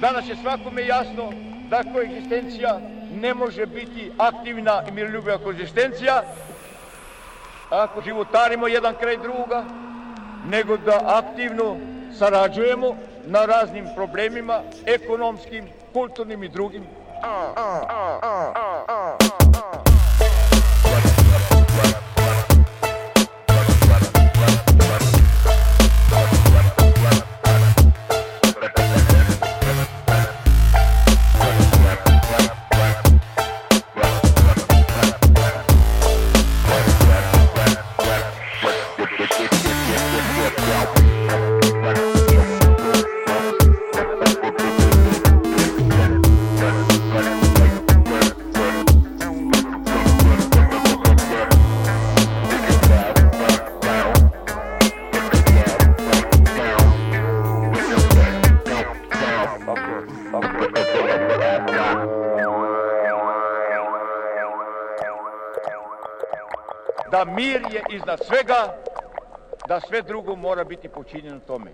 Danas je svakome jasno da koegzistencija ne može biti aktivna i miroljubiva koegzistencija ako životarimo jedan kraj druga, nego da aktivno sarađujemo na raznim problemima, ekonomskim, kulturnim i drugim. Da mir je iznad svega, da sve drugo mora biti počinjeno tome.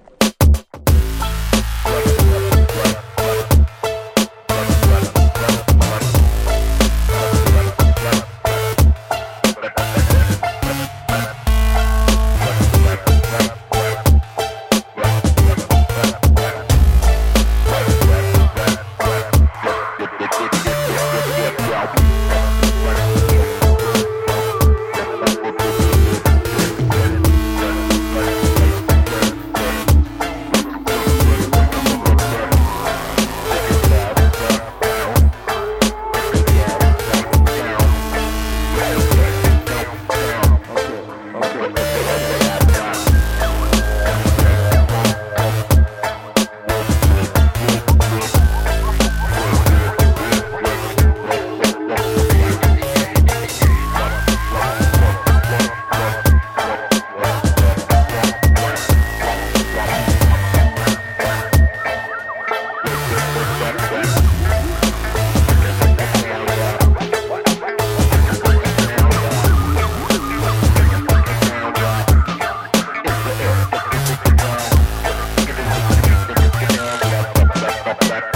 back, back, back.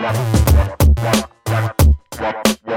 What? What?